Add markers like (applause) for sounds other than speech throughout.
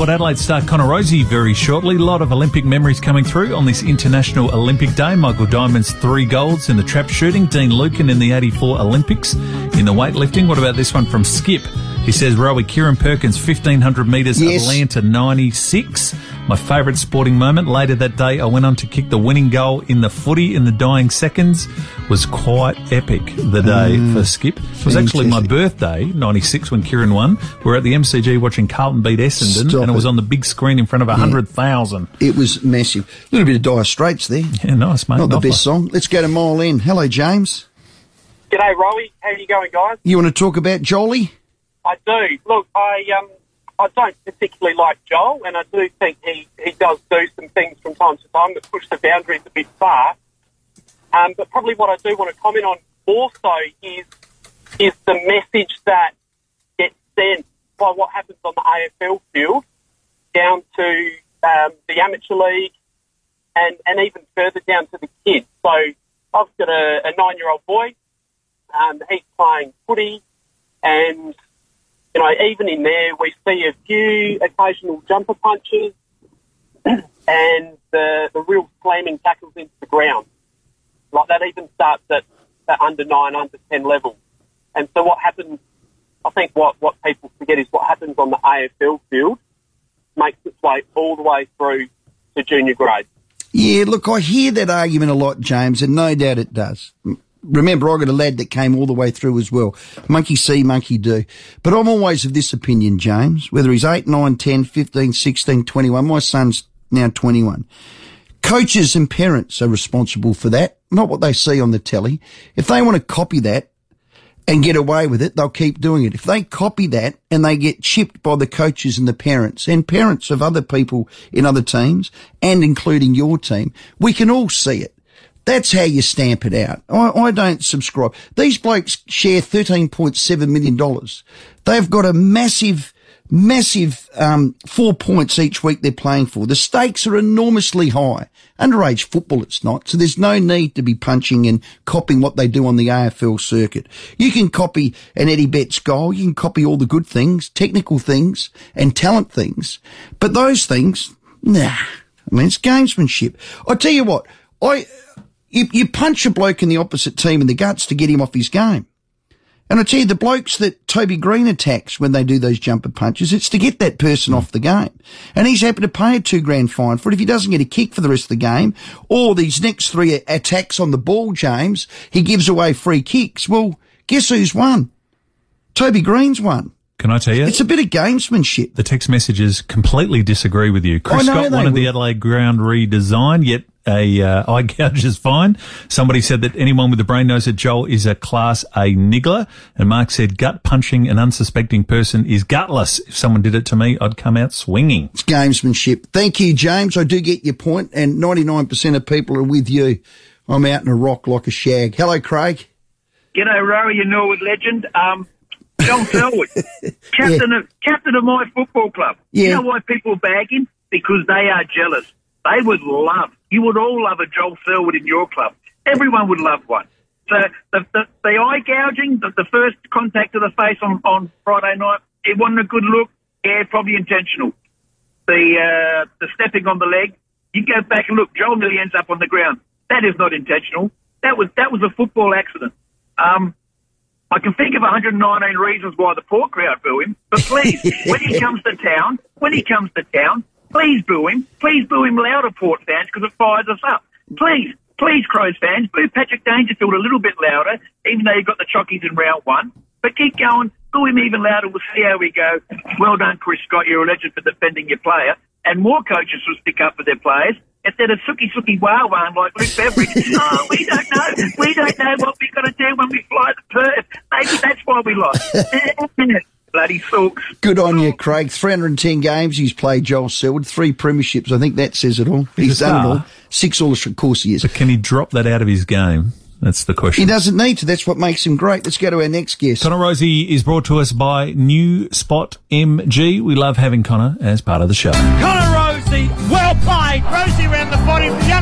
Port Adelaide star uh, Connor Rozee very shortly. A lot of Olympic memories coming through on this International Olympic Day. Michael Diamond's three golds in the trap shooting. Dean Lukin in the 84 Olympics in the weightlifting. What about this one from Skip? He says, Rowie Kieran Perkins, 1500 metres, Yes. Atlanta 96. My favourite sporting moment. Later that day, I went on to kick the winning goal in the footy in the dying seconds. Was quite epic the day mm. for Skip. It was actually my birthday, 96, when Kieran won. We were at the MCG watching Carlton beat Essendon, Stop and it was on the big screen in front of 100,000. It was massive. A little bit of Dire Straits there. Yeah, nice, mate. Not the Offer. best song. Let's go to Mile End. Hello, James. G'day, Rowie. How are you going, guys? You want to talk about Jolie? I do. Look, I um, I don't particularly like Joel, and I do think he, he does do some things from time to time that push the boundaries a bit far. Um, but probably what I do want to comment on also is is the message that gets sent by what happens on the AFL field down to um, the amateur league and, and even further down to the kids. So I've got a, a nine year old boy. Um, he's playing footy, and you know, even in there, we see a few occasional jumper punches (clears throat) and the, the real slamming tackles into the ground. Like that even starts at, at under nine, under 10 level. And so what happens, I think what, what people forget is what happens on the AFL field makes its way all the way through to junior grade. Yeah, look, I hear that argument a lot, James, and no doubt it does. Remember, I got a lad that came all the way through as well. Monkey see, monkey do. But I'm always of this opinion, James, whether he's 8, 9, 10, 15, 16, 21. My son's now 21. Coaches and parents are responsible for that, not what they see on the telly. If they want to copy that and get away with it, they'll keep doing it. If they copy that and they get chipped by the coaches and the parents and parents of other people in other teams and including your team, we can all see it. That's how you stamp it out. I, I don't subscribe. These blokes share $13.7 million. They've got a massive, massive, um, four points each week they're playing for. The stakes are enormously high. Underage football, it's not. So there's no need to be punching and copying what they do on the AFL circuit. You can copy an Eddie Betts goal. You can copy all the good things, technical things and talent things. But those things, nah. I mean, it's gamesmanship. I tell you what, I, you, you punch a bloke in the opposite team in the guts to get him off his game. And I tell you, the blokes that Toby Greene attacks when they do those jumper punches, it's to get that person off the game. And he's happy to pay a two grand fine for it if he doesn't get a kick for the rest of the game. Or these next three attacks on the ball, James, he gives away free kicks. Well, guess who's won? Toby Greene's won. Can I tell you? It's a bit of gamesmanship. the text messages completely disagree with you. Chris I know Scott they wanted the. Adelaide ground redesigned, yet a uh, eye (laughs) gouge is fine. Somebody said that anyone with the brain knows that Joel is a class A niggler, and Mark said gut punching an unsuspecting person is gutless. If someone did it to me, I'd come out swinging. It's gamesmanship. Thank you, James. I do get your point, and 99% of people are with you. I'm out in a rock like a shag. Hello, Craig. G'day, Rowie, you Norwood legend. Um, John Selwood, (laughs) captain of captain of my football club. Yeah. You know why people bag him? Because they are jealous. They would love. You would all love a Joel Selwood in your club. Everyone would love one. So the the, the eye gouging, the, the first contact of the face on, on Friday night, it wasn't a good look. Yeah, probably intentional. The uh, the stepping on the leg, you go back and look. Joel nearly ends up on the ground. That is not intentional. That was that was a football accident. Um, I can think of 119 reasons why the poor crowd boo him, but please, when he (laughs) comes to town, when he comes to town, please boo him. Please boo him louder, Port fans, because it fires us up. Please, please, Crows fans, boo Patrick Dangerfield a little bit louder, even though you've got the chockies in round one. But keep going, boo him even louder. We'll see how we go. Well done, Chris Scott. You're a legend for defending your player. And more coaches will stick up for their players instead of suki sookie wow wow like Luke Beveridge. (laughs) oh, we don't know. We don't know what we've got to do when we fly to Perth. Maybe that's why we lost. (laughs) Bloody sooks. Good on you, Craig. 310 games he's played, Joel Selwood. Three premierships. I think that says it all. He's a done it all. Six all, of course he is. But can he drop that out of his game? That's the question. He doesn't need to. That's what makes him great. Let's go to our next guest. Connor Rozee is brought to us by New Spot MG. We love having Connor as part of the show. Connor Rozee, well played. Rozee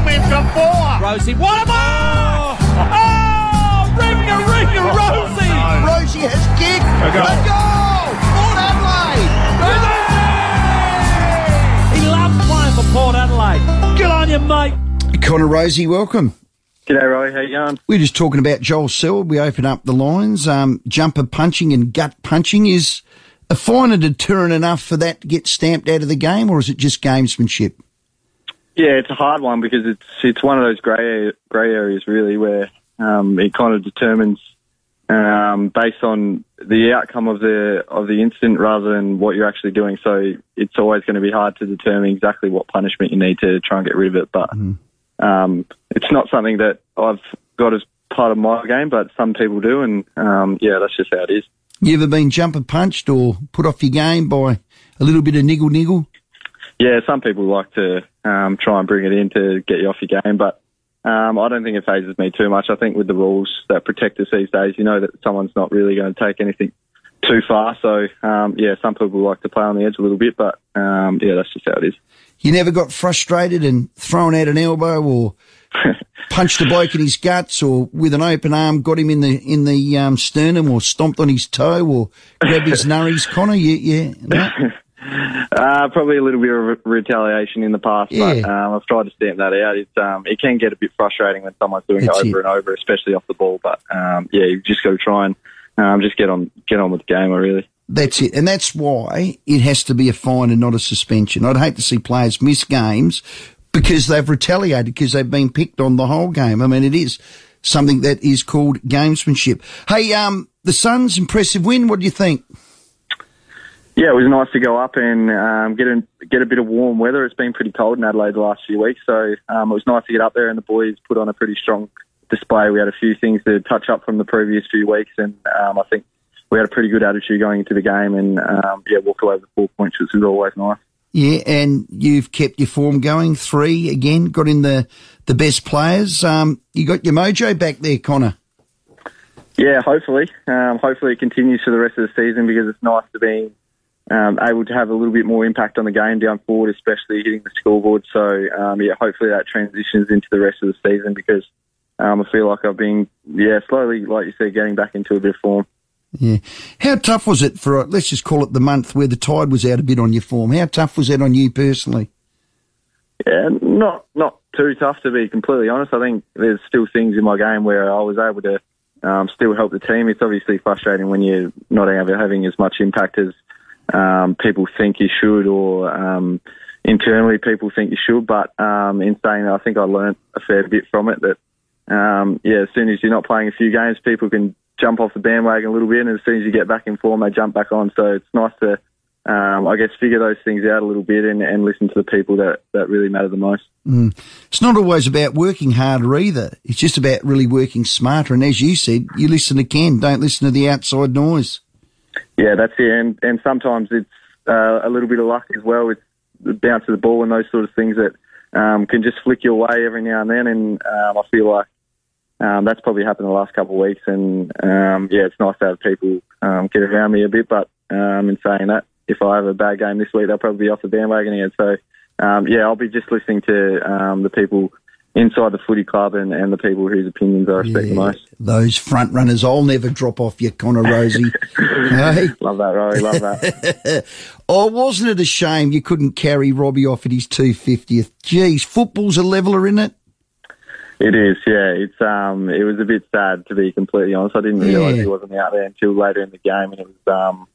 in for four. Rozee, what a ball! Oh, oh ring a ring a Rosie! No. Rozee has kicked a goal. A goal. Port Adelaide. He loves playing for Port Adelaide. Good on you, mate. Connor Rozee, welcome. G'day, Roy. How you going? We're just talking about Joel Selwood. We open up the lines. Um, jumper punching and gut punching is a finer deterrent enough for that to get stamped out of the game, or is it just gamesmanship? Yeah, it's a hard one because it's it's one of those grey grey areas really where um, it kind of determines um, based on the outcome of the of the incident rather than what you're actually doing. So it's always going to be hard to determine exactly what punishment you need to try and get rid of it. But mm. um, it's not something that I've got as part of my game, but some people do, and um, yeah, that's just how it is. You ever been jumper punched or put off your game by a little bit of niggle niggle? Yeah, some people like to um, try and bring it in to get you off your game, but um, I don't think it phases me too much. I think with the rules that protect us these days, you know that someone's not really going to take anything too far. So, um, yeah, some people like to play on the edge a little bit, but um, yeah, that's just how it is. You never got frustrated and thrown out an elbow or (laughs) punched a bloke in his guts or with an open arm got him in the in the um, sternum or stomped on his toe or grabbed his (laughs) nurries, Connor? Yeah, yeah. No? (laughs) Uh, probably a little bit of retaliation in the past, yeah. but um, I've tried to stamp that out. It's, um, it can get a bit frustrating when someone's doing That's it over it. and over, especially off the ball. But um, yeah, you've just got to try and um, just get on get on with the game. Really. That's it, and that's why it has to be a fine and not a suspension. I'd hate to see players miss games because they've retaliated because they've been picked on the whole game. I mean, it is something that is called gamesmanship. Hey, um, the Suns' impressive win. What do you think? Yeah, it was nice to go up and um, get a get a bit of warm weather. It's been pretty cold in Adelaide the last few weeks, so um, it was nice to get up there. And the boys put on a pretty strong display. We had a few things to touch up from the previous few weeks, and um, I think we had a pretty good attitude going into the game. And um, yeah, walked away with four points, which was always nice. Yeah, and you've kept your form going. Three again, got in the the best players. Um, you got your mojo back there, Connor. Yeah, hopefully. Um, hopefully it continues for the rest of the season because it's nice to be um, able to have a little bit more impact on the game down forward, especially hitting the scoreboard. So, um, yeah, hopefully that transitions into the rest of the season because um, I feel like I've been, yeah, slowly, like you said, getting back into a bit of form. Yeah. How tough was it for, let's just call it the month where the tide was out a bit on your form? How tough was that on you personally? Yeah, not not too tough to be completely honest. I think there's still things in my game where I was able to um, still help the team. It's obviously frustrating when you're not having as much impact as um, people think you should, or um, internally people think you should. But um, in saying that, I think I learned a fair bit from it. That um, yeah, as soon as you're not playing a few games, people can jump off the bandwagon a little bit, and as soon as you get back in form, they jump back on. So it's nice to. Um, I guess figure those things out a little bit and, and listen to the people that, that really matter the most. Mm. It's not always about working harder either. It's just about really working smarter. And as you said, you listen Ken, don't listen to the outside noise. Yeah, that's it. And and sometimes it's uh, a little bit of luck as well with the bounce of the ball and those sort of things that um, can just flick your way every now and then. And um, I feel like um, that's probably happened the last couple of weeks. And um, yeah, it's nice to have people um, get around me a bit. But um, in saying that, if I have a bad game this week, they'll probably be off the bandwagon again. So um, yeah, I'll be just listening to um, the people inside the footy club and, and the people whose opinions I respect yeah, the most. Those front runners, I'll never drop off you, Connor Rozee. (laughs) hey? Love that, Rory, love that. (laughs) oh, wasn't it a shame you couldn't carry Robbie off at his 250th? Geez, football's a leveler, isn't it? It is, yeah. It's um, it was a bit sad to be completely honest. I didn't realise yeah. he wasn't out there until later in the game, and it was um,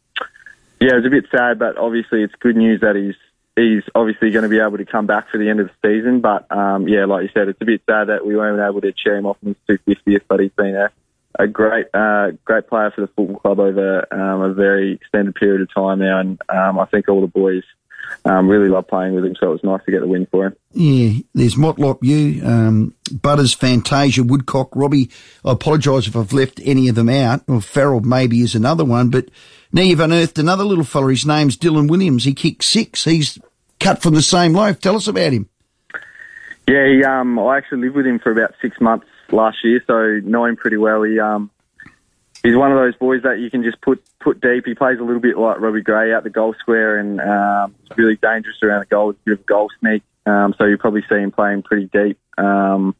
yeah, it was a bit sad. But obviously, it's good news that he's he's obviously going to be able to come back for the end of the season. But um, yeah, like you said, it's a bit sad that we weren't able to cheer him off in his 250th. But he's been a, a great, uh, great player for the football club over um, a very extended period of time now, and um, I think all the boys. Um, really love playing with him, so it was nice to get the win for him. Yeah, there's Motlop, you, um, Butters, Fantasia, Woodcock, Robbie. I apologise if I've left any of them out. Well, Farrell maybe is another one, but now you've unearthed another little fella. His name's Dylan Williams. He kicked six. He's cut from the same loaf. Tell us about him. Yeah, he, um, I actually lived with him for about six months last year, so know him pretty well. He um, he's one of those boys that you can just put put deep. He plays a little bit like Robbie Gray out the goal square, and um, really dangerous around the goal. He's a bit of a goal sneak, um, so you probably see him playing pretty deep. Um,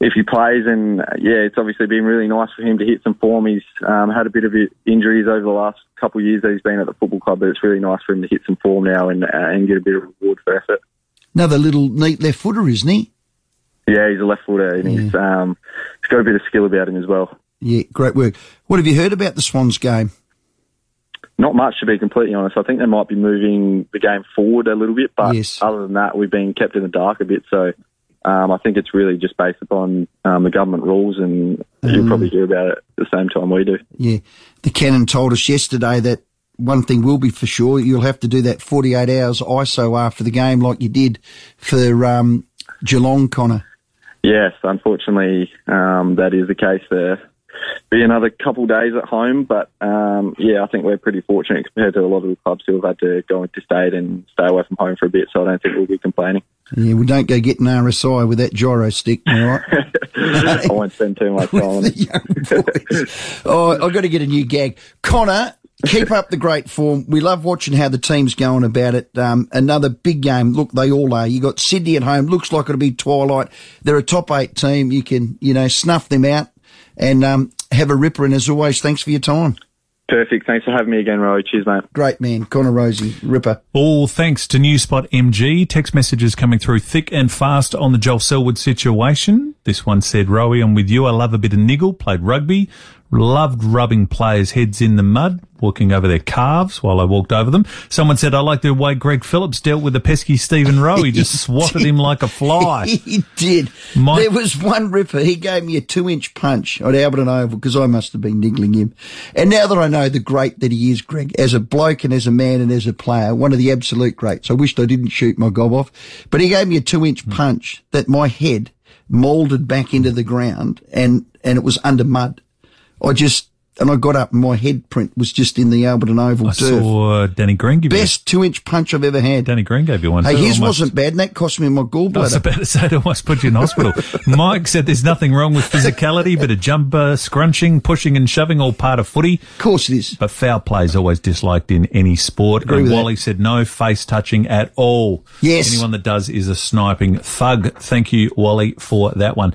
if he plays. And uh, yeah, it's obviously been really nice for him to hit some form. He's um, had a bit of injuries over the last couple of years that he's been at the football club, but it's really nice for him to hit some form now and uh, and get a bit of reward for effort. Another little neat left footer, isn't he? Yeah, he's a left footer and he's um, he's got a bit of skill about him as well. Yeah, great work. What have you heard about the Swans game? Not much to be completely honest. I think they might be moving the game forward a little bit, but Yes. other than that, we've been kept in the dark a bit. So um, I think it's really just based upon um, the government rules, and you'll probably hear about it at the same time we do. Yeah, the canon told us yesterday that one thing will be for sure: you'll have to do that 48 hours ISO after the game, like you did for um, Geelong, Connor. Yes, unfortunately, um, that is the case there. Be another couple days at home, but um, yeah, I think we're pretty fortunate compared to a lot of the clubs who have had to go into state and stay away from home for a bit. So I don't think we'll be complaining. Yeah, we don't go getting RSI with that gyro stick, all right? (laughs) I won't spend too much time on it. oh, I've got to get a new gag. Connor, keep up the great form. We love watching how the team's going about it. Um, another big game. Look, they all are. You got Sydney at home. Looks like it'll be twilight. They're a top eight team. You can, you know, snuff them out and um, have a ripper. And as always, thanks for your time. Perfect. Thanks for having me again, Roy. Cheers, mate. Great man, Connor Rozee, ripper. All thanks to New Spot MG. Text messages coming through thick and fast on the Joel Selwood situation. This one said, Rowie, I'm with you. I love a bit of niggle. Played rugby. Loved rubbing players' heads in the mud, walking over their calves while I walked over them. Someone said, I like the way Greg Phillips dealt with the pesky Stephen Rowe. He (laughs) just swatted him like a fly. (laughs) He did. My- There was one ripper. He gave me a two inch punch at Alberton Oval because I must have been niggling him. And now that I know the great that he is, Greg, as a bloke and as a man and as a player, one of the absolute greats. I wished I didn't shoot my gob off, but he gave me a two Hmm. inch punch that my head molded back into the ground and, and it was under mud. I just, and I got up and my head print was just in the Alberton Oval I turf. saw uh, Danny Green give you. Best two inch punch I've ever had. Danny Green gave you one. Hey, too, his almost. wasn't bad and that cost me my I was gallbladder. about to say it almost put you in hospital. (laughs) Mike said there's nothing wrong with physicality, but a jumper, uh, scrunching, pushing and shoving, all part of footy. Of course it is. But foul play is always disliked in any sport. Agree and with that. Wally said no face touching at all. Yes. Anyone that does is a sniping thug. Thank you, Wally, for that one.